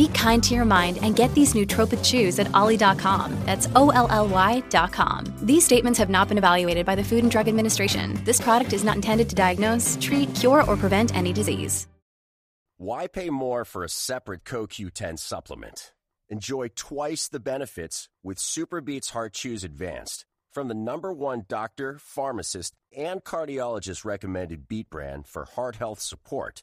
Be kind to your mind and get these nootropic chews at olly.com. That's O L L Y.com. These statements have not been evaluated by the Food and Drug Administration. This product is not intended to diagnose, treat, cure, or prevent any disease. Why pay more for a separate CoQ10 supplement? Enjoy twice the benefits with SuperBeets Heart Chews Advanced from the number one doctor, pharmacist, and cardiologist recommended beet brand for heart health support.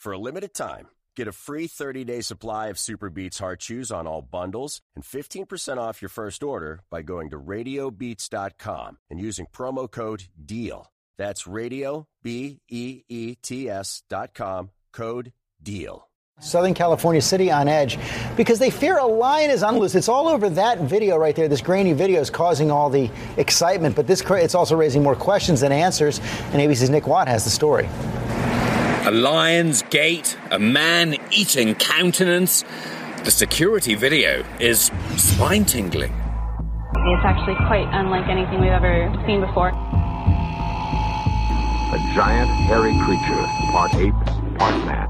For a limited time, get a free 30-day supply of SuperBeets Heart Chews on all bundles and 15% off your first order by going to radiobeets.com and using promo code DEAL. That's radio b e e t s dot com code DEAL. Southern California city on edge because they fear a lion is on loose. It's all over that video right there. This grainy video is causing all the excitement, but this it's also raising more questions than answers. And ABC's Nick Watt has the story. A lion's gait, a man eating countenance. The security video is spine tingling. It's actually quite unlike anything we've ever seen before. A giant, hairy creature, part ape, part man.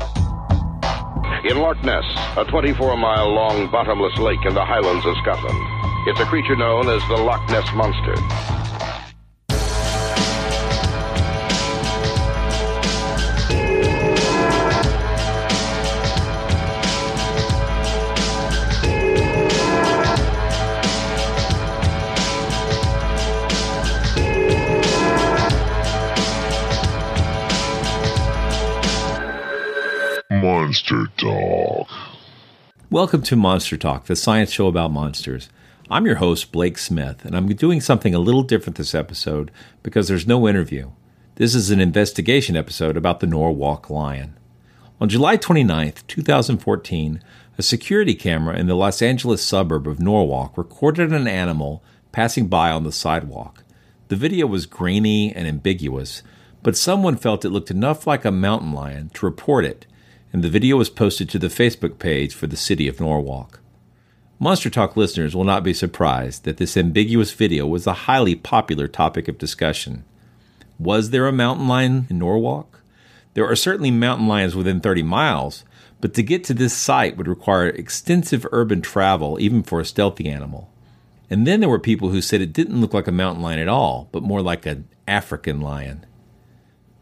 In Loch Ness, a 24 mile long bottomless lake in the highlands of Scotland. It's a creature known as the Loch Ness Monster. Monster Welcome to Monster Talk, the science show about monsters. I'm your host, Blake Smith, and I'm doing something a little different this episode because there's no interview. This is an investigation episode about the Norwalk lion. On July 29, 2014, a security camera in the Los Angeles suburb of Norwalk recorded an animal passing by on the sidewalk. The video was grainy and ambiguous, but someone felt it looked enough like a mountain lion to report it and the video was posted to the Facebook page for the city of Norwalk. Monster Talk listeners will not be surprised that this ambiguous video was a highly popular topic of discussion. Was there a mountain lion in Norwalk? There are certainly mountain lions within 30 miles, but to get to this site would require extensive urban travel, even for a stealthy animal. And then there were people who said it didn't look like a mountain lion at all, but more like an African lion.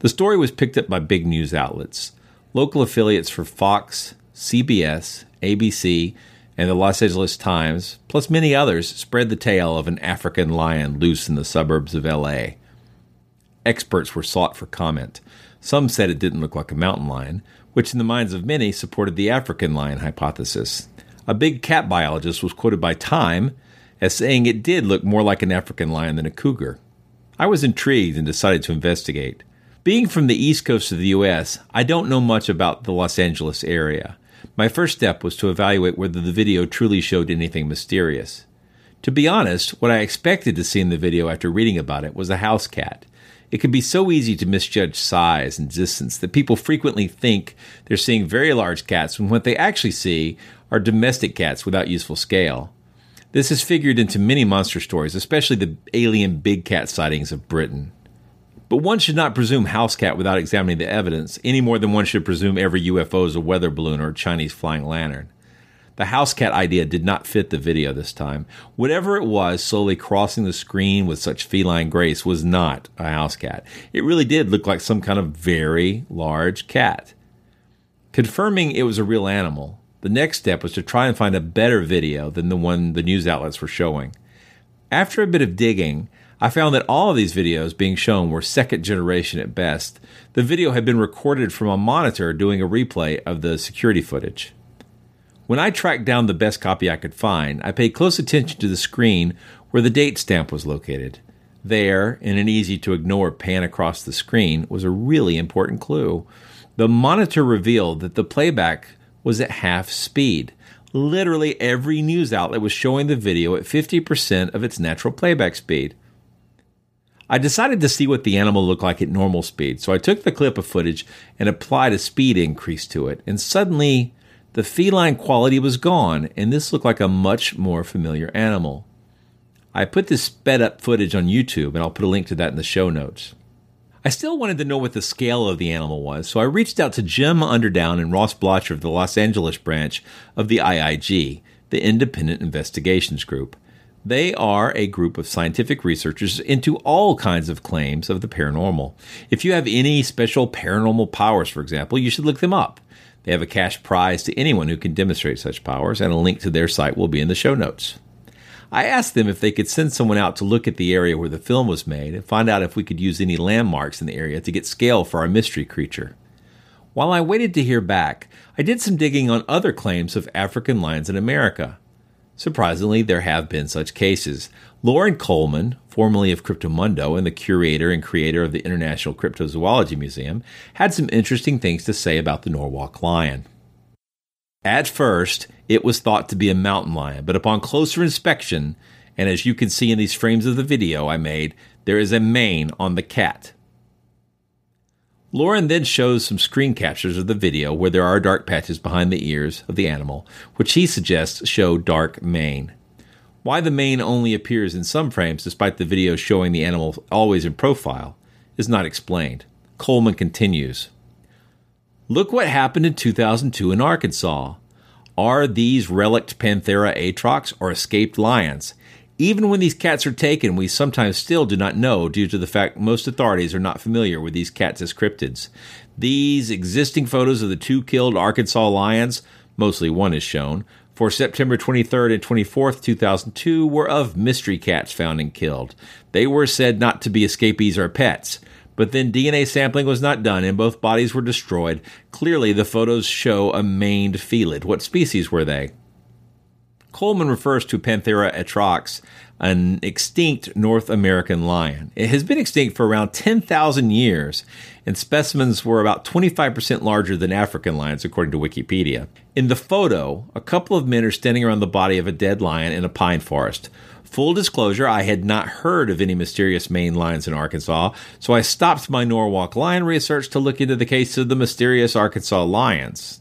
The story was picked up by big news outlets. Local affiliates for Fox, CBS, ABC, and the Los Angeles Times, plus many others, spread the tale of an African lion loose in the suburbs of LA. Experts were sought for comment. Some said it didn't look like a mountain lion, which in the minds of many supported the African lion hypothesis. A big cat biologist was quoted by Time as saying it did look more like an African lion than a cougar. I was intrigued and decided to investigate. Being from the east coast of the U.S., I don't know much about the Los Angeles area. My first step was to evaluate whether the video truly showed anything mysterious. To be honest, what I expected to see in the video after reading about it was a house cat. It can be so easy to misjudge size and distance that people frequently think they're seeing very large cats when what they actually see are domestic cats without useful scale. This has figured into many monster stories, especially the alien big cat sightings of Britain. But one should not presume house cat without examining the evidence, any more than one should presume every UFO is a weather balloon or a Chinese flying lantern. The house cat idea did not fit the video this time. Whatever it was slowly crossing the screen with such feline grace was not a house cat. It really did look like some kind of very large cat. Confirming it was a real animal, the next step was to try and find a better video than the one the news outlets were showing. After a bit of digging, I found that all of these videos being shown were second generation at best. The video had been recorded from a monitor doing a replay of the security footage. When I tracked down the best copy I could find, I paid close attention to the screen where the date stamp was located. There, in an easy to ignore pan across the screen, was a really important clue. The monitor revealed that the playback was at half speed. Literally every news outlet was showing the video at 50% of its natural playback speed. I decided to see what the animal looked like at normal speed, so I took the clip of footage and applied a speed increase to it, and suddenly the feline quality was gone, and this looked like a much more familiar animal. I put this sped up footage on YouTube, and I'll put a link to that in the show notes. I still wanted to know what the scale of the animal was, so I reached out to Jim Underdown and Ross Blocher of the Los Angeles branch of the IIG, the Independent Investigations Group. They are a group of scientific researchers into all kinds of claims of the paranormal. If you have any special paranormal powers, for example, you should look them up. They have a cash prize to anyone who can demonstrate such powers, and a link to their site will be in the show notes. I asked them if they could send someone out to look at the area where the film was made and find out if we could use any landmarks in the area to get scale for our mystery creature. While I waited to hear back, I did some digging on other claims of African lions in America. Surprisingly, there have been such cases. Loren Coleman, formerly of Cryptomundo and the curator and creator of the International Cryptozoology Museum, had some interesting things to say about the Norwalk lion. At first, it was thought to be a mountain lion, but upon closer inspection, and as you can see in these frames of the video I made, there is a mane on the cat. Loren then shows some screen captures of the video where there are dark patches behind the ears of the animal, which he suggests show dark mane. Why the mane only appears in some frames, despite the video showing the animal always in profile, is not explained. Coleman continues Look what happened in 2002 in Arkansas. Are these relict Panthera atrox or escaped lions? Even when these cats are taken, we sometimes still do not know due to the fact most authorities are not familiar with these cats as cryptids. These existing photos of the two killed Arkansas lions, mostly one is shown, for September 23rd and 24th, 2002, were of mystery cats found and killed. They were said not to be escapees or pets. But then DNA sampling was not done and both bodies were destroyed. Clearly, the photos show a maned felid. What species were they? Coleman refers to Panthera atrox, an extinct North American lion. It has been extinct for around 10,000 years, and specimens were about 25% larger than African lions, according to Wikipedia. In the photo, a couple of men are standing around the body of a dead lion in a pine forest. Full disclosure, I had not heard of any mysterious mane lions in Arkansas, so I stopped my Norwalk lion research to look into the case of the mysterious Arkansas lions.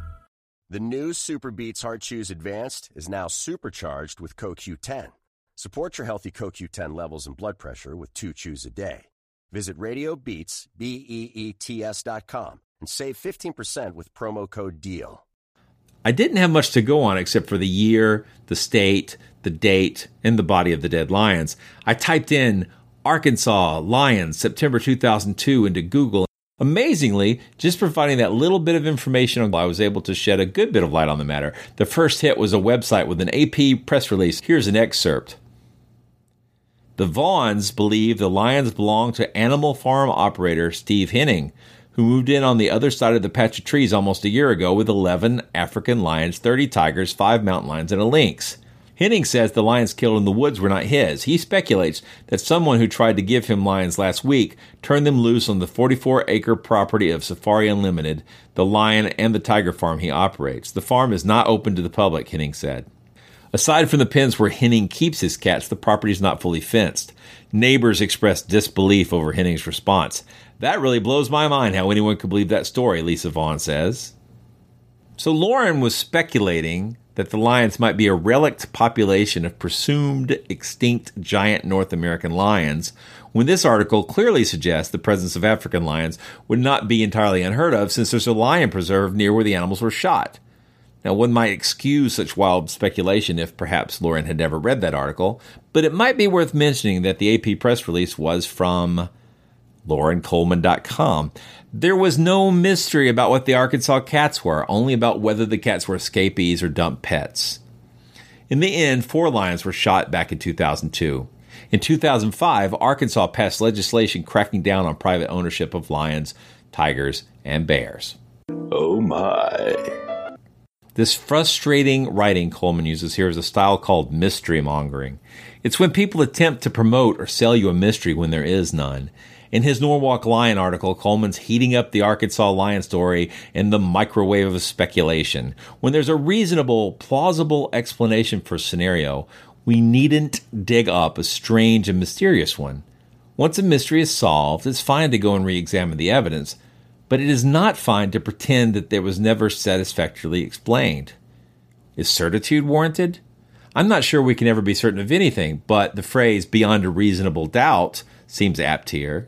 The new SuperBeets Heart Chews Advanced is now supercharged with CoQ10. Support your healthy CoQ10 levels and blood pressure with two chews a day. Visit RadioBeets, B-E-E-T-S dot com and save 15% with promo code DEAL. I didn't have much to go on except for the year, the state, the date, and the body of the dead lions. I typed in Arkansas Lions September 2002 into Google Amazingly, just providing that little bit of information, I was able to shed a good bit of light on the matter. The first hit was a website with an AP press release. Here's an excerpt. The Vaughns believe the lions belong to animal farm operator Steve Henning, who moved in on the other side of the patch of trees almost a year ago with 11 African lions, 30 tigers, 5 mountain lions, and a lynx. Henning says the lions killed in the woods were not his. He speculates that someone who tried to give him lions last week turned them loose on the 44 acre property of Safari Unlimited, the lion and the tiger farm he operates. The farm is not open to the public, Henning said. Aside from the pens where Henning keeps his cats, the property is not fully fenced. Neighbors expressed disbelief over Henning's response. That really blows my mind how anyone could believe that story, Lisa Vaughn says. So Loren was speculating that the lions might be a relict population of presumed extinct giant North American lions, when this article clearly suggests the presence of African lions would not be entirely unheard of since there's a lion preserve near where the animals were shot. Now, one might excuse such wild speculation if perhaps Loren had never read that article, but it might be worth mentioning that the AP press release was from lorencoleman.com. There was no mystery about what the Arkansas cats were, only about whether the cats were escapees or dump pets. In the end, four lions were shot back in 2002. In 2005, Arkansas passed legislation cracking down on private ownership of lions, tigers, and bears. Oh my. This frustrating writing Coleman uses here is a style called mystery mongering. It's when people attempt to promote or sell you a mystery when there is none. In his Norwalk Lion article, Coleman's heating up the Arkansas Lion story in the microwave of speculation. When there's a reasonable, plausible explanation for a scenario, we needn't dig up a strange and mysterious one. Once a mystery is solved, it's fine to go and re examine the evidence, but it is not fine to pretend that it was never satisfactorily explained. Is certitude warranted? I'm not sure we can ever be certain of anything, but the phrase beyond a reasonable doubt seems apt here.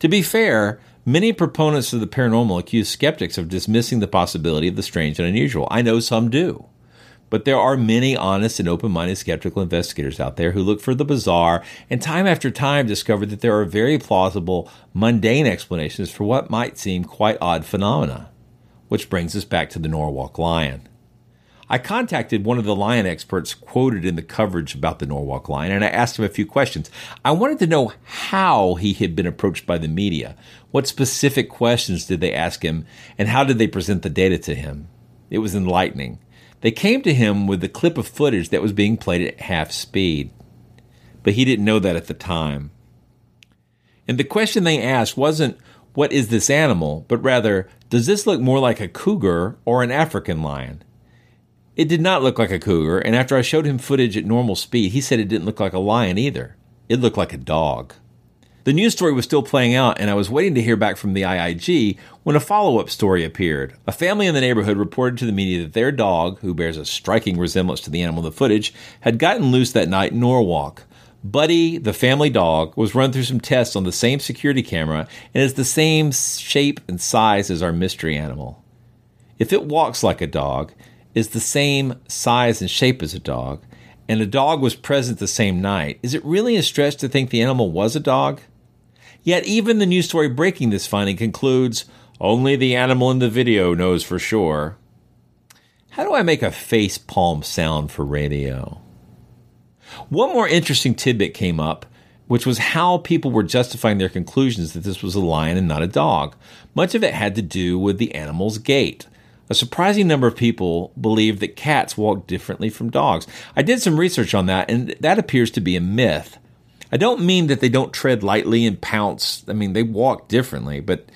To be fair, many proponents of the paranormal accuse skeptics of dismissing the possibility of the strange and unusual. I know some do. But there are many honest and open minded skeptical investigators out there who look for the bizarre and time after time discover that there are very plausible, mundane explanations for what might seem quite odd phenomena. Which brings us back to the Norwalk lion. I contacted one of the lion experts quoted in the coverage about the Norwalk lion and I asked him a few questions. I wanted to know how he had been approached by the media. What specific questions did they ask him and how did they present the data to him? It was enlightening. They came to him with the clip of footage that was being played at half speed. But he didn't know that at the time. And the question they asked wasn't, What is this animal? but rather, Does this look more like a cougar or an African lion? It did not look like a cougar, and after I showed him footage at normal speed, he said it didn't look like a lion either. It looked like a dog. The news story was still playing out, and I was waiting to hear back from the IIG when a follow up story appeared. A family in the neighborhood reported to the media that their dog, who bears a striking resemblance to the animal in the footage, had gotten loose that night in Norwalk. Buddy, the family dog, was run through some tests on the same security camera and is the same shape and size as our mystery animal. If it walks like a dog, is the same size and shape as a dog, and a dog was present the same night, is it really a stretch to think the animal was a dog? Yet even the news story breaking this finding concludes only the animal in the video knows for sure. How do I make a face palm sound for radio? One more interesting tidbit came up, which was how people were justifying their conclusions that this was a lion and not a dog. Much of it had to do with the animal's gait. A surprising number of people believe that cats walk differently from dogs. I did some research on that, and that appears to be a myth. I don't mean that they don't tread lightly and pounce. I mean, they walk differently, but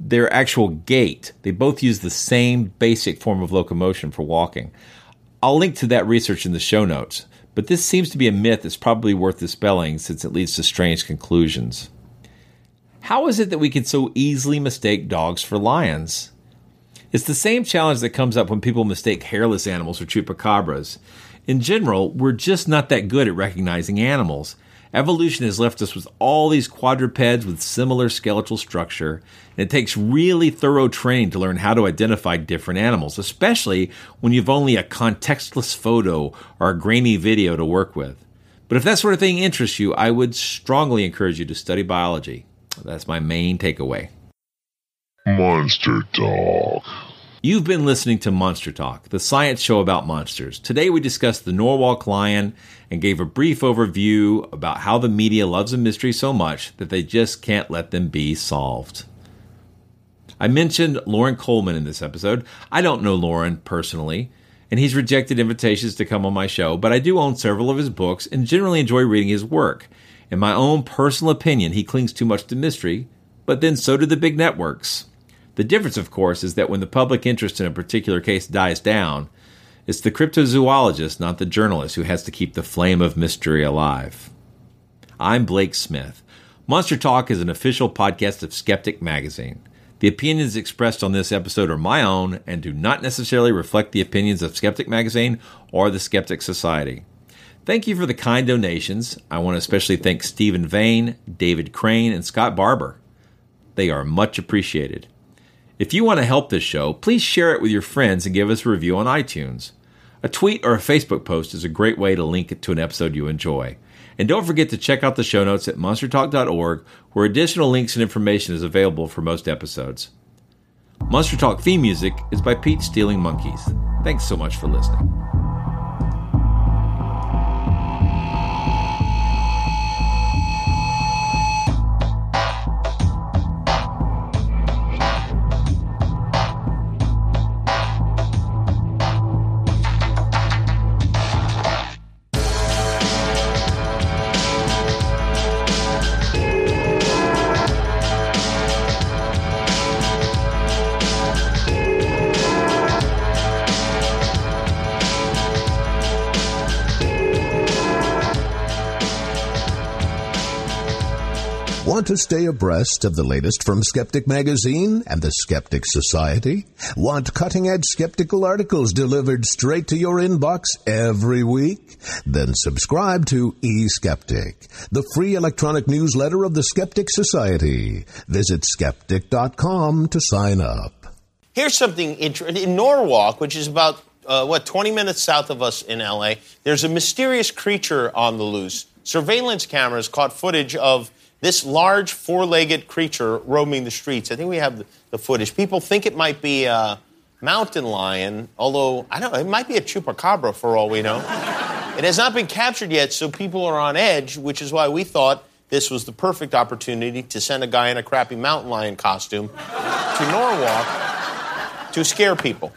their actual gait, they both use the same basic form of locomotion for walking. I'll link to that research in the show notes, but this seems to be a myth that's probably worth dispelling since it leads to strange conclusions. How is it that we can so easily mistake dogs for lions? It's the same challenge that comes up when people mistake hairless animals for chupacabras. In general, we're just not that good at recognizing animals. Evolution has left us with all these quadrupeds with similar skeletal structure, and it takes really thorough training to learn how to identify different animals, especially when you've only a contextless photo or a grainy video to work with. But if that sort of thing interests you, I would strongly encourage you to study biology. That's my main takeaway. Monster Talk. You've been listening to Monster Talk, the science show about monsters. Today we discussed the Norwalk lion and gave a brief overview about how the media loves a mystery so much that they just can't let them be solved. I mentioned Loren Coleman in this episode. I don't know Loren personally, and he's rejected invitations to come on my show, but I do own several of his books and generally enjoy reading his work. In my own personal opinion, he clings too much to mystery, but then so do the big networks. The difference, of course, is that when the public interest in a particular case dies down, it's the cryptozoologist, not the journalist, who has to keep the flame of mystery alive. I'm Blake Smith. Monster Talk is an official podcast of Skeptic Magazine. The opinions expressed on this episode are my own and do not necessarily reflect the opinions of Skeptic Magazine or the Skeptic Society. Thank you for the kind donations. I want to especially thank Stephen Vane, David Crane, and Scott Barber. They are much appreciated. If you want to help this show, please share it with your friends and give us a review on iTunes. A tweet or a Facebook post is a great way to link it to an episode you enjoy. And don't forget to check out the show notes at monstertalk.org, where additional links and information is available for most episodes. Monster Talk theme music is by Pete Stealing Monkeys. Thanks so much for listening. Want to stay abreast of the latest from Skeptic Magazine and the Skeptic Society? Want cutting edge skeptical articles delivered straight to your inbox every week? Then subscribe to eSkeptic, the free electronic newsletter of the Skeptic Society. Visit skeptic.com to sign up. Here's something. In Norwalk, which is about, uh, what, 20 minutes south of us in LA, there's a mysterious creature on the loose. Surveillance cameras caught footage of this large four legged creature roaming the streets. I think we have the, footage. People think it might be a mountain lion, although I don't know, it might be a chupacabra for all we know. it has not been captured yet, so people are on edge, which is why we thought this was the perfect opportunity to send a guy in a crappy mountain lion costume to Norwalk to scare people.